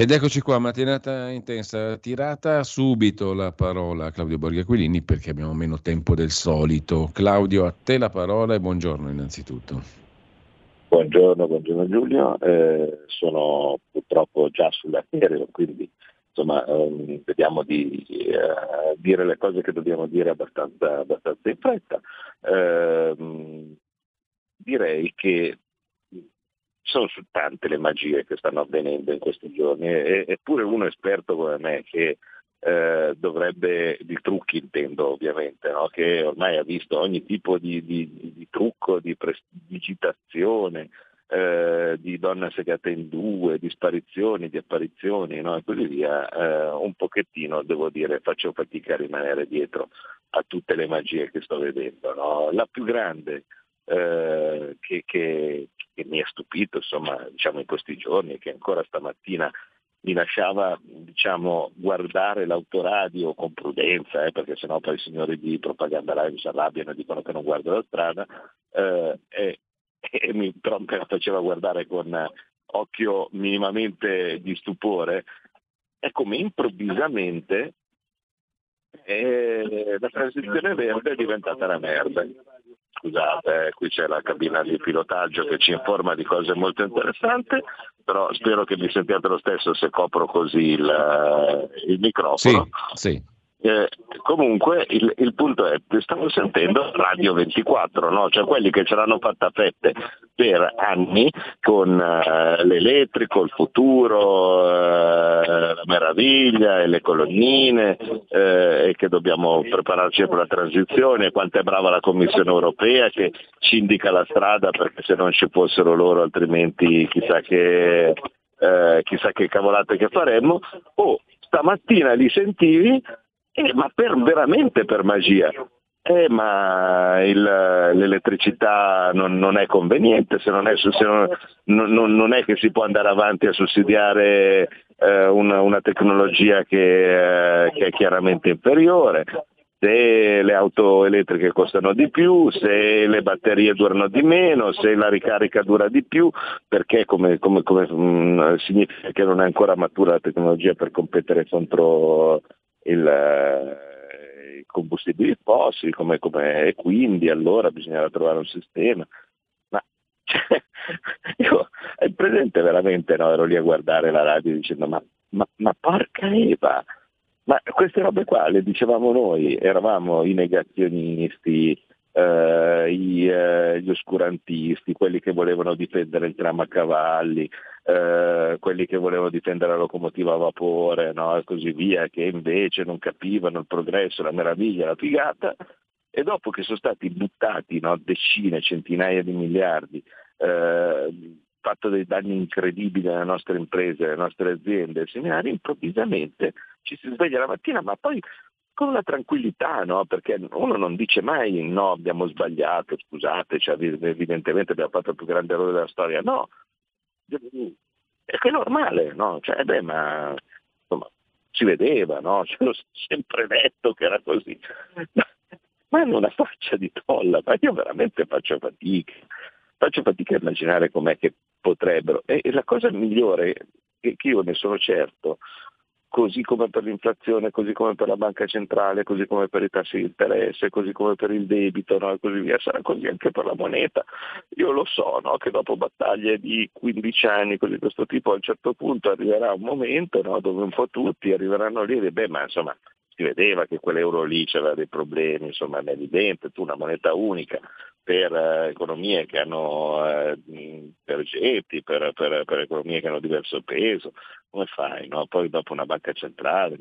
Ed eccoci qua, mattinata intensa, tirata subito la parola a Claudio Borghi Aquilini perché abbiamo meno tempo del solito. Claudio, a te la parola e buongiorno innanzitutto. Buongiorno, buongiorno Giulio, Eh, sono purtroppo già sull'aereo, quindi insomma ehm, vediamo di eh, dire le cose che dobbiamo dire abbastanza, abbastanza in fretta. Ehm, direi che sono tante le magie che stanno avvenendo in questi giorni, eppure uno esperto come me che eh, dovrebbe, di trucchi intendo ovviamente, no? che ormai ha visto ogni tipo di, di- di- trucco, di prestidigitazione, eh, di donna segata in due, di sparizioni, di apparizioni no? e così via, eh, un pochettino devo dire faccio fatica a rimanere dietro a tutte le magie che sto vedendo. no? La più grande eh, che, che- che mi ha stupito insomma, diciamo, in questi giorni e che ancora stamattina mi lasciava diciamo, guardare l'autoradio con prudenza, eh, perché sennò poi i signori di propaganda live si arrabbiano e dicono che non guardo la strada, eh, e, e mi, però me la faceva guardare con occhio minimamente di stupore, è come improvvisamente eh, la transizione verde è diventata una merda. Scusate, eh, qui c'è la cabina di pilotaggio che ci informa di cose molto interessanti, però spero che mi sentiate lo stesso se copro così il, eh, il Sì, microfono. sì. Eh, comunque il, il punto è stavo sentendo Radio 24, no? cioè quelli che ce l'hanno fatta fette per anni con eh, l'elettrico, il futuro, eh, la meraviglia e le colonnine eh, e che dobbiamo prepararci per la transizione, quanto è brava la Commissione europea che ci indica la strada perché se non ci fossero loro altrimenti chissà che, chissà che cavolate che faremmo. Oh, stamattina li sentivi eh, ma per, veramente per magia. Eh, ma il- l'elettricità non, non è conveniente, se non è, se non, non- è che si può andare avanti a sussidiare eh, una, una tecnologia che, eh, che è chiaramente inferiore. Se le auto elettriche costano di più, se le batterie durano di meno, se la ricarica dura di più, perché come, come- come, mm, significa che non è ancora matura la tecnologia per competere contro il, eh, i combustibili fossili, come, come- quindi allora bisognerà trovare un sistema. Ma cioè, io è presente veramente, no? ero lì a guardare la radio dicendo ma, ma, ma porca Eva, ma queste robe qua le dicevamo noi, eravamo i negazionisti, eh, i, eh, gli oscurantisti, quelli che volevano difendere il tram a cavalli, eh, quelli che volevano difendere la locomotiva a vapore no? e così via, che invece non capivano il progresso, la meraviglia, la figata, e dopo che sono stati buttati no, decine, centinaia di miliardi, eh, fatto dei danni incredibili alle nostre imprese, alle nostre aziende, ai seminari, improvvisamente ci si sveglia la mattina, ma poi con una tranquillità, no? perché uno non dice mai no, abbiamo sbagliato, scusate, cioè, evidentemente abbiamo fatto il più grande errore della storia, no, è normale, no? Cioè, beh, ma insomma, si vedeva, no? Ce l'ho sempre detto che era così. Ma hanno una faccia di tolla, ma io veramente faccio fatica. Faccio fatica a immaginare com'è che potrebbero. E, la cosa migliore, che io ne sono certo, così come per l'inflazione, così come per la banca centrale, così come per i tassi di interesse, così come per il debito no? e così via, sarà così anche per la moneta. Io lo so no? che dopo battaglie di 15 anni di questo tipo a un certo punto arriverà un momento no? dove un po' tutti arriveranno lì e beh ma insomma si vedeva che quell'euro lì c'aveva dei problemi, insomma è evidente, tu una moneta unica per eh, economie che hanno eh, per geti, per, per- per economie che hanno diverso peso, come fai? no? Poi dopo una banca centrale,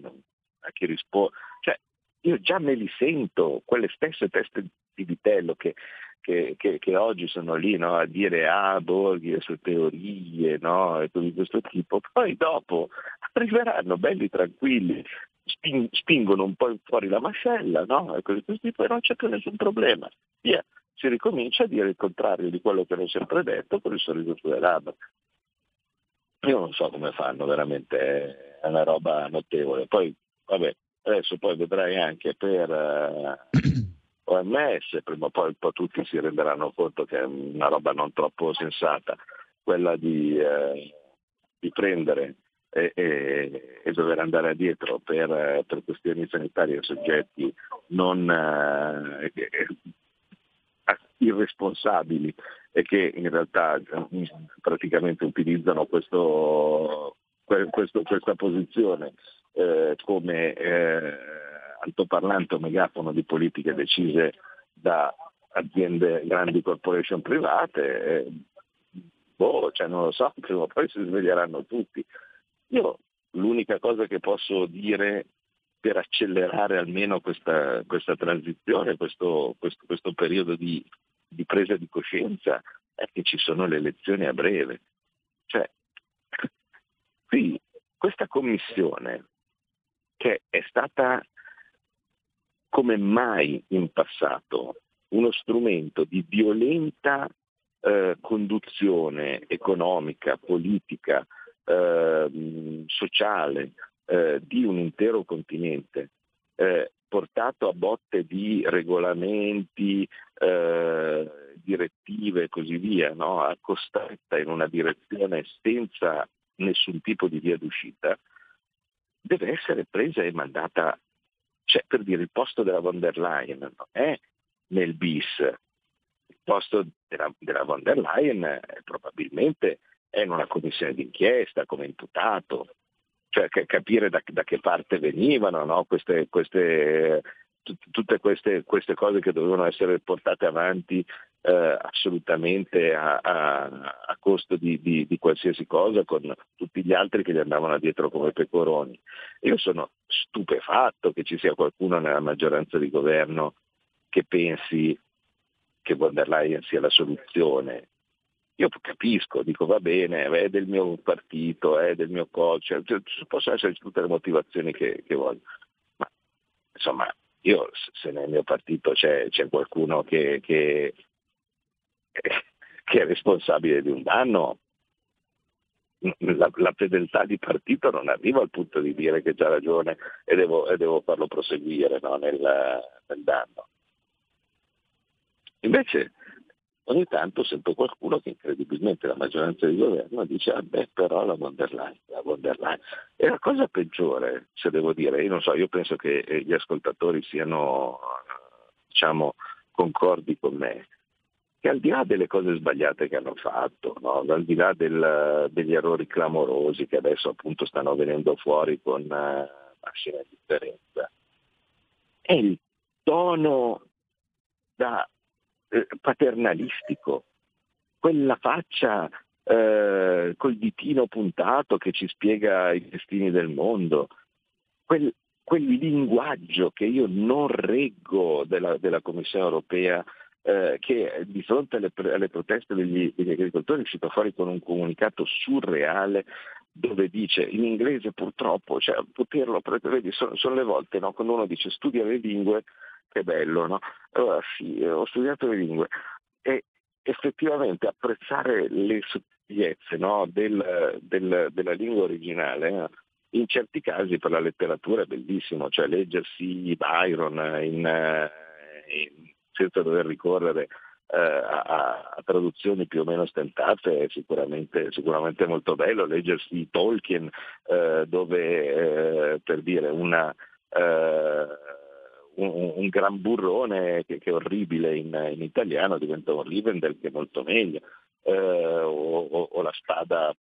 a chi risponde? Cioè, io già me li sento, quelle stesse teste di vitello che, che, che- che oggi sono lì no, a dire ah Borghi le sue teorie no, e cose di questo tipo, poi dopo arriveranno belli tranquilli, spin- spingono un po' fuori la mascella no, e cose di questo tipo e non c'è più nessun problema. Via, si ricomincia a dire il contrario di quello che hanno sempre detto con il sorriso sulle labbra. Io non so come fanno, veramente è una roba notevole. Poi, vabbè, adesso poi vedrai anche per eh, OMS, prima o poi un po' tutti si renderanno conto che è una roba non troppo sensata, quella di, eh, di prendere e, e- e dover andare addietro per, per questioni sanitarie soggetti non eh, irresponsabili e che in realtà eh, praticamente utilizzano questo, que- questo- questa posizione eh, come eh, altoparlante o megafono di politiche decise da aziende, grandi corporation private, eh, boh, cioè non lo so, prima o poi si sveglieranno tutti. Io l'unica cosa che posso dire per accelerare almeno questa, questa transizione, questo, questo- questo periodo di, di presa di coscienza, è che ci sono le elezioni a breve. Cioè, qui questa commissione che è stata come mai in passato uno strumento di violenta eh, conduzione economica, politica, eh, sociale eh, di un intero continente, eh, portato a botte di regolamenti, eh, direttive e così via, no? costretta in una direzione senza nessun tipo di via d'uscita, deve essere presa e mandata, cioè per dire il posto della von der Leyen non è nel bis, il posto della, della von der Leyen è probabilmente è in una commissione d'inchiesta come imputato, cioè capire da, da che parte venivano no? queste, queste, tut- tutte queste, queste cose che dovevano essere portate avanti eh, assolutamente a, a- a costo di, di- di qualsiasi cosa con tutti gli altri che gli andavano dietro come pecoroni. Io sono stupefatto che ci sia qualcuno nella maggioranza di governo che pensi che von der Leyen sia la soluzione. Io capisco, dico va bene, è del mio partito, è del mio coach, cioè, ci possono essere tutte le motivazioni che, che voglio, ma insomma io se nel mio partito c'è, c'è qualcuno che, che- che è responsabile di un danno, la, la fedeltà di partito non arriva al punto di dire che c'ha ragione e devo, e devo farlo proseguire no, nel, nel danno. Invece ogni tanto sento qualcuno che incredibilmente la maggioranza di governo dice ah beh però la von der Leyen, la von der Leyen. E la cosa peggiore, se devo dire, io non so, io penso che eh, gli ascoltatori siano eh, diciamo concordi con me, che al di là delle cose sbagliate che hanno fatto, no? al di là del- degli errori clamorosi che adesso appunto stanno venendo fuori con eh, massima differenza, è il tono da eh, paternalistico, quella faccia eh, col ditino puntato che ci spiega i destini del mondo, quel, quel linguaggio che io non reggo della, della Commissione europea eh, che di fronte alle, alle proteste degli, degli agricoltori è uscito fuori con un comunicato surreale dove dice in inglese purtroppo, cioè poterlo, vedi, sono, sono le volte no, quando uno dice studia le lingue, che bello, no? Allora sì, ho studiato le lingue e effettivamente apprezzare le sottigliezze no, del- del- della lingua originale eh, in certi casi per la letteratura è bellissimo, cioè leggersi Byron in, eh, in- senza dover ricorrere eh, a, a- a traduzioni più o meno stentate è sicuramente, sicuramente molto bello, leggersi Tolkien eh, dove eh, per dire una, eh, un, un gran burrone che, che è orribile in, in italiano diventa un Rivendell che è molto meglio, eh, o, o- o la spada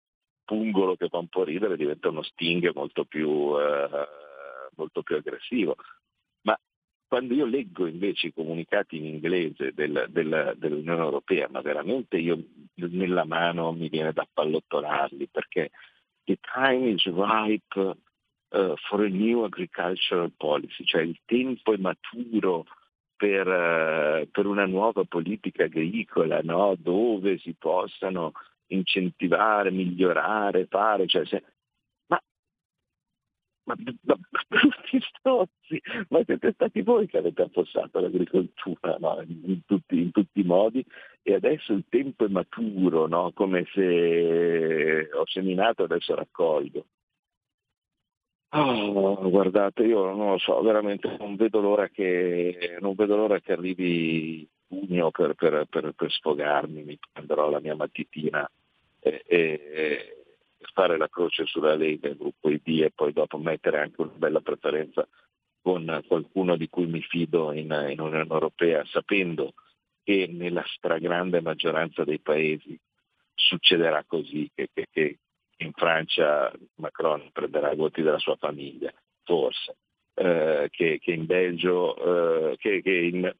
pungolo che fa un po' ridere diventa uno sting molto più, eh, molto più aggressivo. Ma quando io leggo invece i comunicati in inglese del- del- dell'Unione Europea, ma veramente io nella mano mi viene da pallottolarli perché the time is ripe eh, for a new agricultural policy, cioè il tempo è maturo per, eh, per una nuova politica agricola, no? dove si possano incentivare, migliorare, fare, cioè, se- ma, ma, brutti stozzi, ma siete stati voi che avete affossato l'agricoltura no? in, tutti, in tutti i modi e adesso il tempo è maturo, no? come se ho seminato adesso raccolgo. Oh, guardate, io non lo so, veramente non vedo l'ora che, vedo l'ora che arrivi giugno per, per- per- per sfogarmi, mi prenderò la mia matitina e, e- e fare la croce sulla Lega, il gruppo ID e poi dopo mettere anche una bella preferenza con qualcuno di cui mi fido in, in Unione Europea, sapendo che nella stragrande maggioranza dei paesi succederà così, che, che- che in Francia Macron prenderà i voti della sua famiglia, forse, eh, che, che in Belgio, eh, che, che in,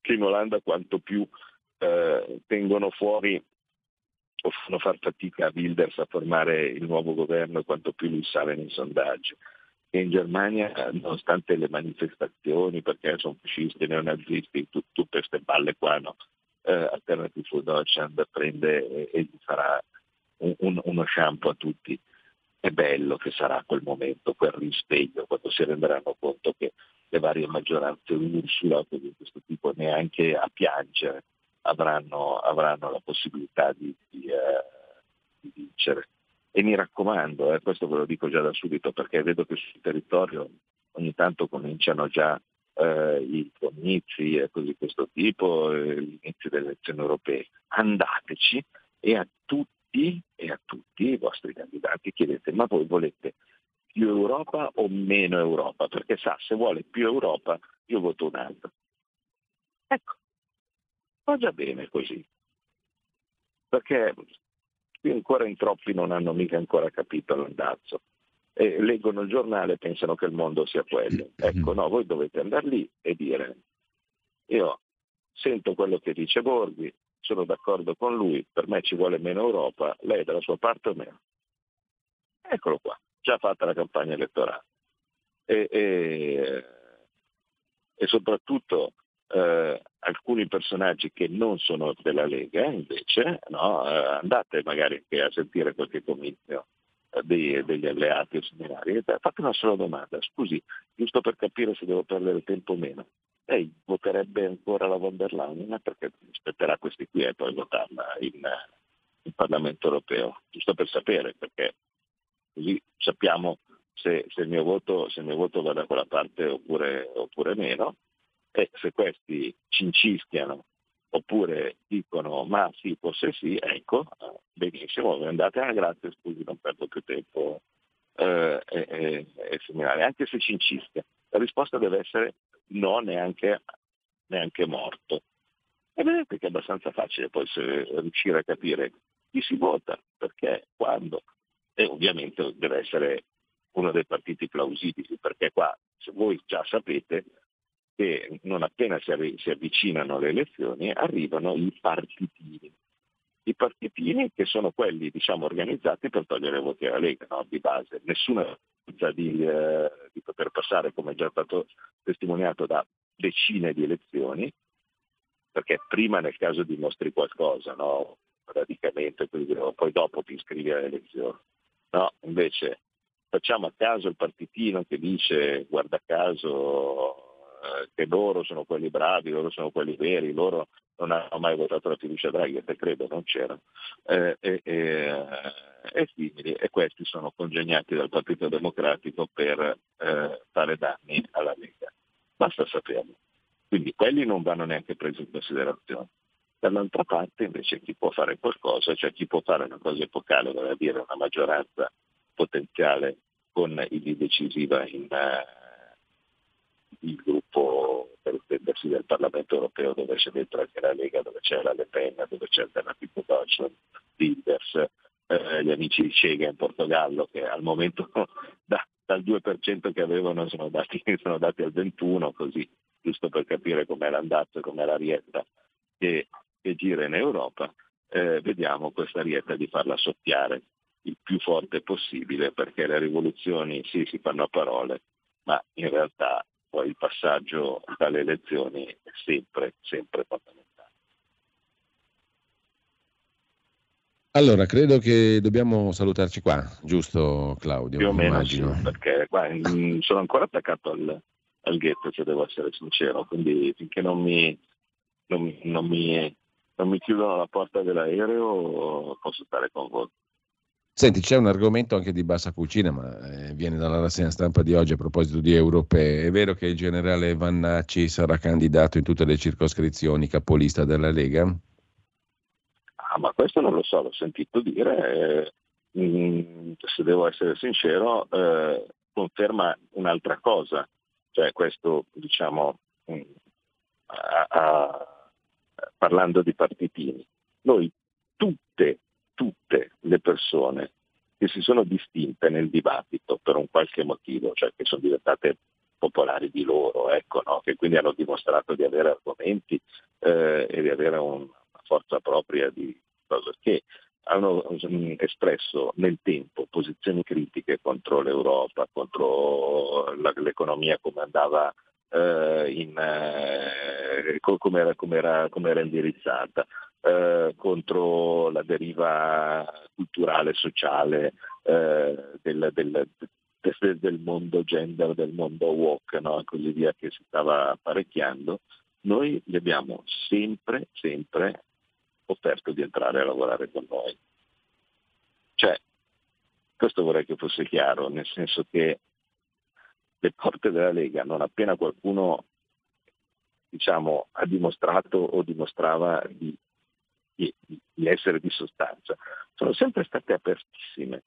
che in Olanda quanto più eh, tengono fuori o fanno far fatica a Wilders a formare il nuovo governo quanto più lui sale nei sondaggi. E in Germania, nonostante le manifestazioni, perché sono fascisti, neonazisti, tu- tutte queste balle qua, no? eh, Alternative for Deutschland prende e, e gli farà un- un- uno shampoo a tutti. È bello che sarà quel momento, quel risveglio, quando si renderanno conto che le varie maggioranze Ursula di questo tipo neanche a piangere avranno, avranno la possibilità di, di, eh, di vincere. E mi raccomando, eh, questo ve lo dico già da subito perché vedo che sul territorio ogni tanto cominciano già eh, i comizi e cose di questo tipo, eh, inizi delle elezioni europee. Andateci e a tutti e a tutti i vostri candidati chiedete ma voi volete più Europa o meno Europa? Perché sa, se vuole più Europa io voto un altro. Ecco, va già bene così. Perché qui ancora in troppi non hanno mica ancora capito l'andazzo. E leggono il giornale e pensano che il mondo sia quello. Ecco, no, voi dovete andare lì e dire, io sento quello che dice Borghi, sono d'accordo con lui, per me ci vuole meno Europa, lei è dalla sua parte o meno? Eccolo qua, già fatta la campagna elettorale. E, e- e soprattutto eh, alcuni personaggi che non sono della Lega, invece, no, eh, andate magari anche a sentire qualche comizio eh, degli alleati o seminari fate una sola domanda, scusi, giusto per capire se devo perdere tempo o meno. Lei voterebbe ancora la von der Leyen perché aspetterà questi qui e poi votarla in, in Parlamento europeo, giusto per sapere, perché così sappiamo se, se il, mio voto, se il mio voto va da quella parte oppure, oppure meno. E se questi cincischiano oppure dicono ma sì, forse sì, ecco, benissimo, andate, ah, grazie, scusi, non perdo più tempo eh, e, e- anche se cincischia. La risposta deve essere no, neanche, neanche morto. E vedete che è abbastanza facile poi riuscire a capire chi si vota, perché, quando. E ovviamente deve essere uno dei partiti plausibili, perché qua voi già sapete che non appena si avvicinano le elezioni arrivano i partitini. I partitini che sono quelli diciamo, organizzati per togliere i voti alla Lega, no? di base. Nessuna di, eh, di poter passare, come è già stato testimoniato da decine di elezioni, perché prima nel caso dimostri qualcosa, no? radicamento, poi dopo ti iscrivi alle elezioni. No, invece facciamo a caso il partitino che dice guarda caso che loro sono quelli bravi, loro sono quelli veri, loro non hanno mai votato la fiducia a Draghi, te credo non c'erano, eh, e, e, e simili, e questi sono congegnati dal Partito Democratico per eh, fare danni alla Lega. Basta saperlo. Quindi quelli non vanno neanche presi in considerazione. Dall'altra parte invece chi può fare qualcosa, cioè chi può fare una cosa epocale, vale a dire una maggioranza potenziale con il decisiva in eh, il gruppo per intendersi del Parlamento europeo dove c'è dentro anche la Lega, dove c'è la Le Pen, dove c'è Alternative Deutschland, Wilders, eh, gli amici di Cega in Portogallo che al momento da- dal 2% che avevano sono dati, sono dati al 21%, così giusto per capire com'è l'andazzo e com'è la rietta che, che gira in Europa, eh, vediamo questa rietta di farla soffiare il più forte possibile perché le rivoluzioni sì si fanno a parole, ma in realtà poi il passaggio dalle elezioni è sempre, sempre fondamentale. Allora, credo che dobbiamo salutarci qua, giusto Claudio? Più o meno Immagino. sì, perché guarda, mm, sono ancora attaccato al, al ghetto, se devo essere sincero, quindi finché non mi, non, mi- non mi- non mi chiudono la porta dell'aereo posso stare con voi. Senti, c'è un argomento anche di bassa cucina, ma eh, viene dalla rassegna stampa di oggi a proposito di europee. È vero che il generale Vannacci sarà candidato in tutte le circoscrizioni capolista della Lega? Ah, ma questo non lo so, l'ho sentito dire, eh, mm, se devo essere sincero, eh, conferma un'altra cosa, cioè questo, diciamo, mm, a- a- parlando di partitini, noi tutte, tutte le persone che si sono distinte nel dibattito per un qualche motivo, cioè che sono diventate popolari di loro, ecco, no? che quindi hanno dimostrato di avere argomenti eh, e di avere un- una forza propria di cose che hanno mm, espresso nel tempo posizioni critiche contro l'Europa, contro l'economia come andava eh, in, eh, co- come, era, come era- come era indirizzata, eh, contro la deriva culturale, sociale eh, del, del- del- mondo gender, del mondo woke no? e così via che si stava apparecchiando, noi gli abbiamo sempre, sempre offerto di entrare a lavorare con noi. Cioè, questo vorrei che fosse chiaro, nel senso che le porte della Lega, non appena qualcuno diciamo, ha dimostrato o dimostrava di, di- di essere di sostanza, sono sempre state apertissime.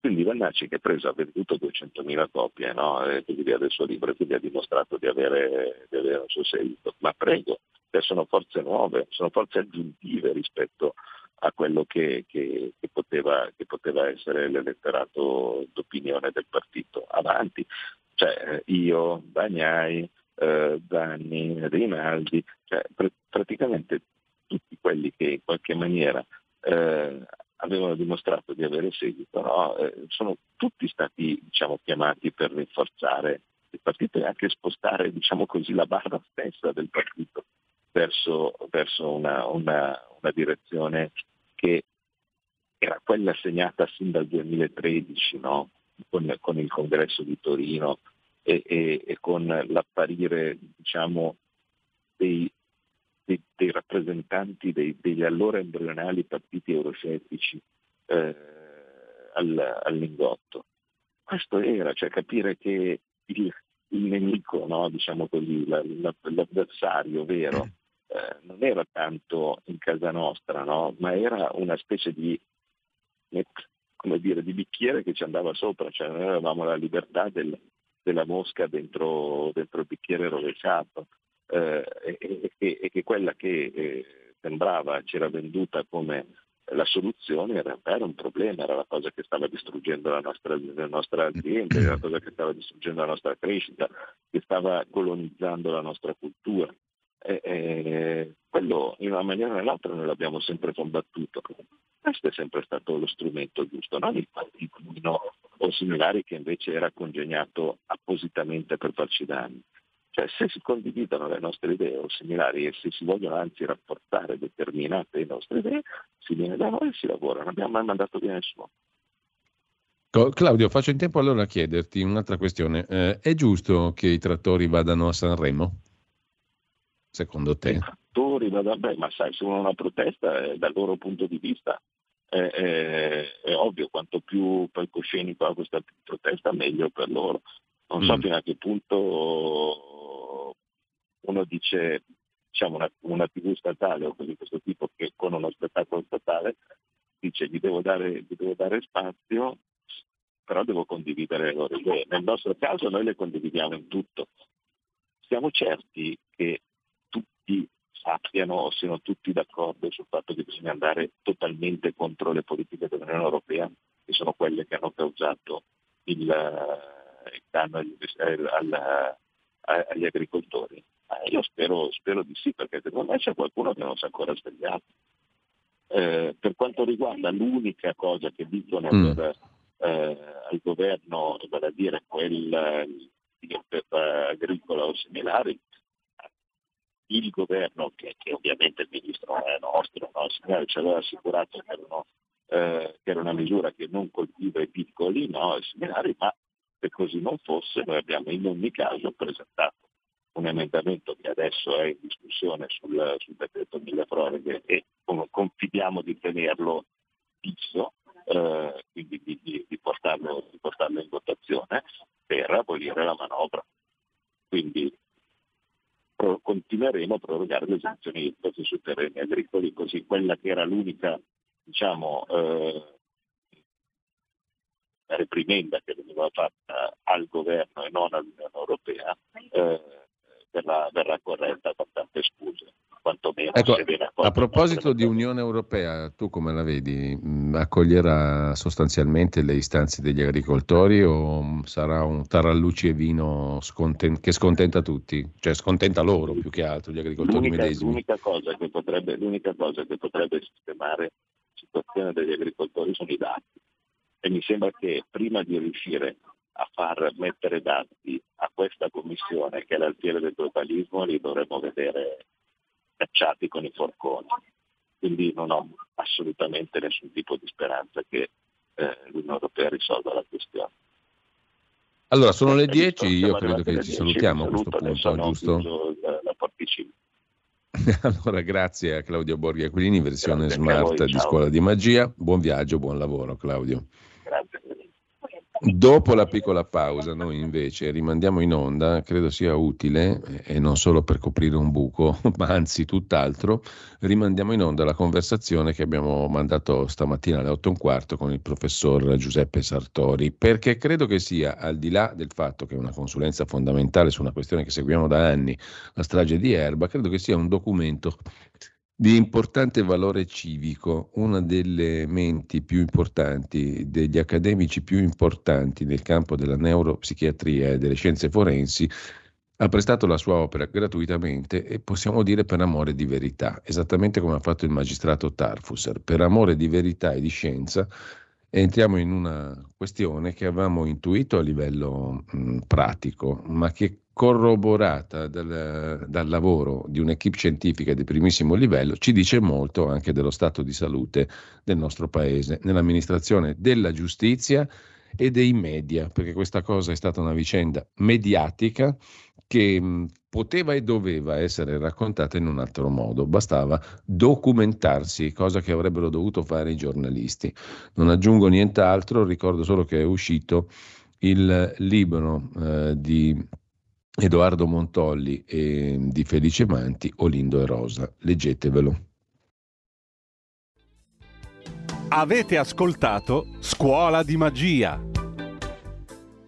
Quindi Vannacci che ha preso, ha venduto 200.000 copie no? e del suo libro, quindi ha dimostrato di avere, di avere un suo seguito. Ma prego, sono forze nuove, sono forze aggiuntive rispetto a quello che, che- che poteva, che poteva essere l'elettorato d'opinione del partito. Avanti, cioè eh, io, Bagnai, eh, Zanni, Rinaldi, cioè pr- praticamente tutti quelli che in qualche maniera eh, avevano dimostrato di avere seguito, no? Eh, sono tutti stati diciamo, chiamati per rinforzare il partito e anche spostare diciamo così, la barra stessa del partito verso, verso una, una- una direzione che era quella segnata sin dal 2013 no? con, con il congresso di Torino e, e- e con l'apparire diciamo, dei, dei- dei rappresentanti dei- degli allora embrionali partiti euroscettici eh, al, al Lingotto. Questo era, cioè capire che il, il nemico, no? diciamo così, la- la- l'avversario vero, eh, non era tanto in casa nostra, no? ma era una specie di, come dire, di bicchiere che ci andava sopra, cioè noi avevamo la libertà del- della mosca dentro, dentro il bicchiere rovesciato eh, e, e- che quella che eh, sembrava ci era venduta come la soluzione in realtà era un problema, era la cosa che stava distruggendo la nostra, la nostra azienda, era la cosa che stava distruggendo la nostra crescita, che stava colonizzando la nostra cultura. E, e quello in una maniera o nell'altra noi l'abbiamo sempre combattuto. Questo è sempre stato lo strumento giusto, non il partitino o similari che invece era congegnato appositamente per farci danni. Cioè se si condividono le nostre idee o similari e se si vogliono anzi rafforzare determinate nostre idee, si viene da noi e si lavora, non abbiamo mai mandato via nessuno. Claudio, faccio in tempo allora a chiederti un'altra questione. Eh, è giusto che i trattori vadano a Sanremo? Secondo I te? fattori, va da- beh, ma sai, se uno ha una protesta, eh, dal loro punto di vista è, è- ovvio, quanto più palcoscenico ha questa protesta, meglio per loro. Non so Mm. fino a che punto uno dice, diciamo, una, una TV statale o di questo tipo che con uno spettacolo statale dice gli devo dare, gli devo dare spazio, però devo condividere le loro idee. Nel nostro caso noi le condividiamo in tutto. Siamo certi che tutti sappiano o siano tutti d'accordo sul fatto che bisogna andare totalmente contro le politiche dell'Unione Europea, che sono quelle che hanno causato il, eh, il danno agli, eh, agli agricoltori. Ma io spero, spero di sì, perché secondo me c'è qualcuno che non si è ancora svegliato. Eh, per quanto riguarda l'unica cosa che dicono Mm. per, eh, al governo, vale a dire quel, di OPEP agricola o similari, il governo, che, che ovviamente il ministro è nostro, no? ci aveva assicurato che, erano, eh, che era una misura che non colpiva i piccoli, no? i seminari, ma se così non fosse noi abbiamo in ogni caso presentato un emendamento che adesso è in discussione sul, sul decreto mille proroghe e confidiamo di tenerlo fisso, eh, quindi di, di, di, portarlo, di portarlo in votazione per abolire la manovra. Quindi pro- continueremo a prorogare le esenzioni IRPEF sui terreni agricoli, così quella che era l'unica diciamo, eh, reprimenda che veniva fatta al governo e non all'Unione Europea eh, verrà, verrà corretta con tante scuse. Ecco, a proposito di Unione Europea, tu come la vedi? Mm, Accoglierà sostanzialmente le istanze degli agricoltori o mm, sarà un tarallucci e vino sconten- che scontenta tutti? Cioè scontenta loro più che altro, gli agricoltori L'unica, medesimi. l'unica cosa che potrebbe, l'unica cosa che potrebbe sistemare la situazione degli agricoltori sono i dati. E mi sembra che prima di riuscire a far mettere dati a questa commissione, che è l'alfiere del globalismo, li dovremmo vedere cacciati con i forconi. Quindi non ho assolutamente nessun tipo di speranza che eh, l'Unione Europea risolva la questione. Allora, sono le Eh, visto, 10, io siamo credo che ci 10, salutiamo a questo punto, giusto? la, porticina. Allora, grazie a Claudio Borghi Aquilini, versione Grazie smart voi, di. Scuola di Magia. Buon viaggio, buon lavoro Claudio. Dopo la piccola pausa, noi invece rimandiamo in onda, credo sia utile, e non solo per coprire un buco, ma anzi tutt'altro, rimandiamo in onda la conversazione che abbiamo mandato stamattina alle 8 e un quarto con il professor Giuseppe Sartori, perché credo che sia, al di là del fatto che è una consulenza fondamentale su una questione che seguiamo da anni, la strage di Erba, credo che sia un documento di importante valore civico, una delle menti più importanti, degli accademici più importanti nel campo della neuropsichiatria e delle scienze forensi, ha prestato la sua opera gratuitamente e possiamo dire per amore di verità, esattamente come ha fatto il magistrato Tarfusser, per amore di verità e di scienza. Entriamo in una questione che avevamo intuito a livello mh, pratico, ma che corroborata dal, dal lavoro di un'equipe scientifica di primissimo livello ci dice molto anche dello stato di salute del nostro paese, nell'amministrazione della giustizia e dei media, perché questa cosa è stata una vicenda mediatica che mh, poteva e doveva essere raccontata in un altro modo, bastava documentarsi, cosa che avrebbero dovuto fare i giornalisti. Non aggiungo nient'altro, ricordo solo che è uscito il libro eh, di Edoardo Montolli e di Felice Manti, Olindo e Rosa. Leggetevelo. Avete ascoltato Scuola di Magia.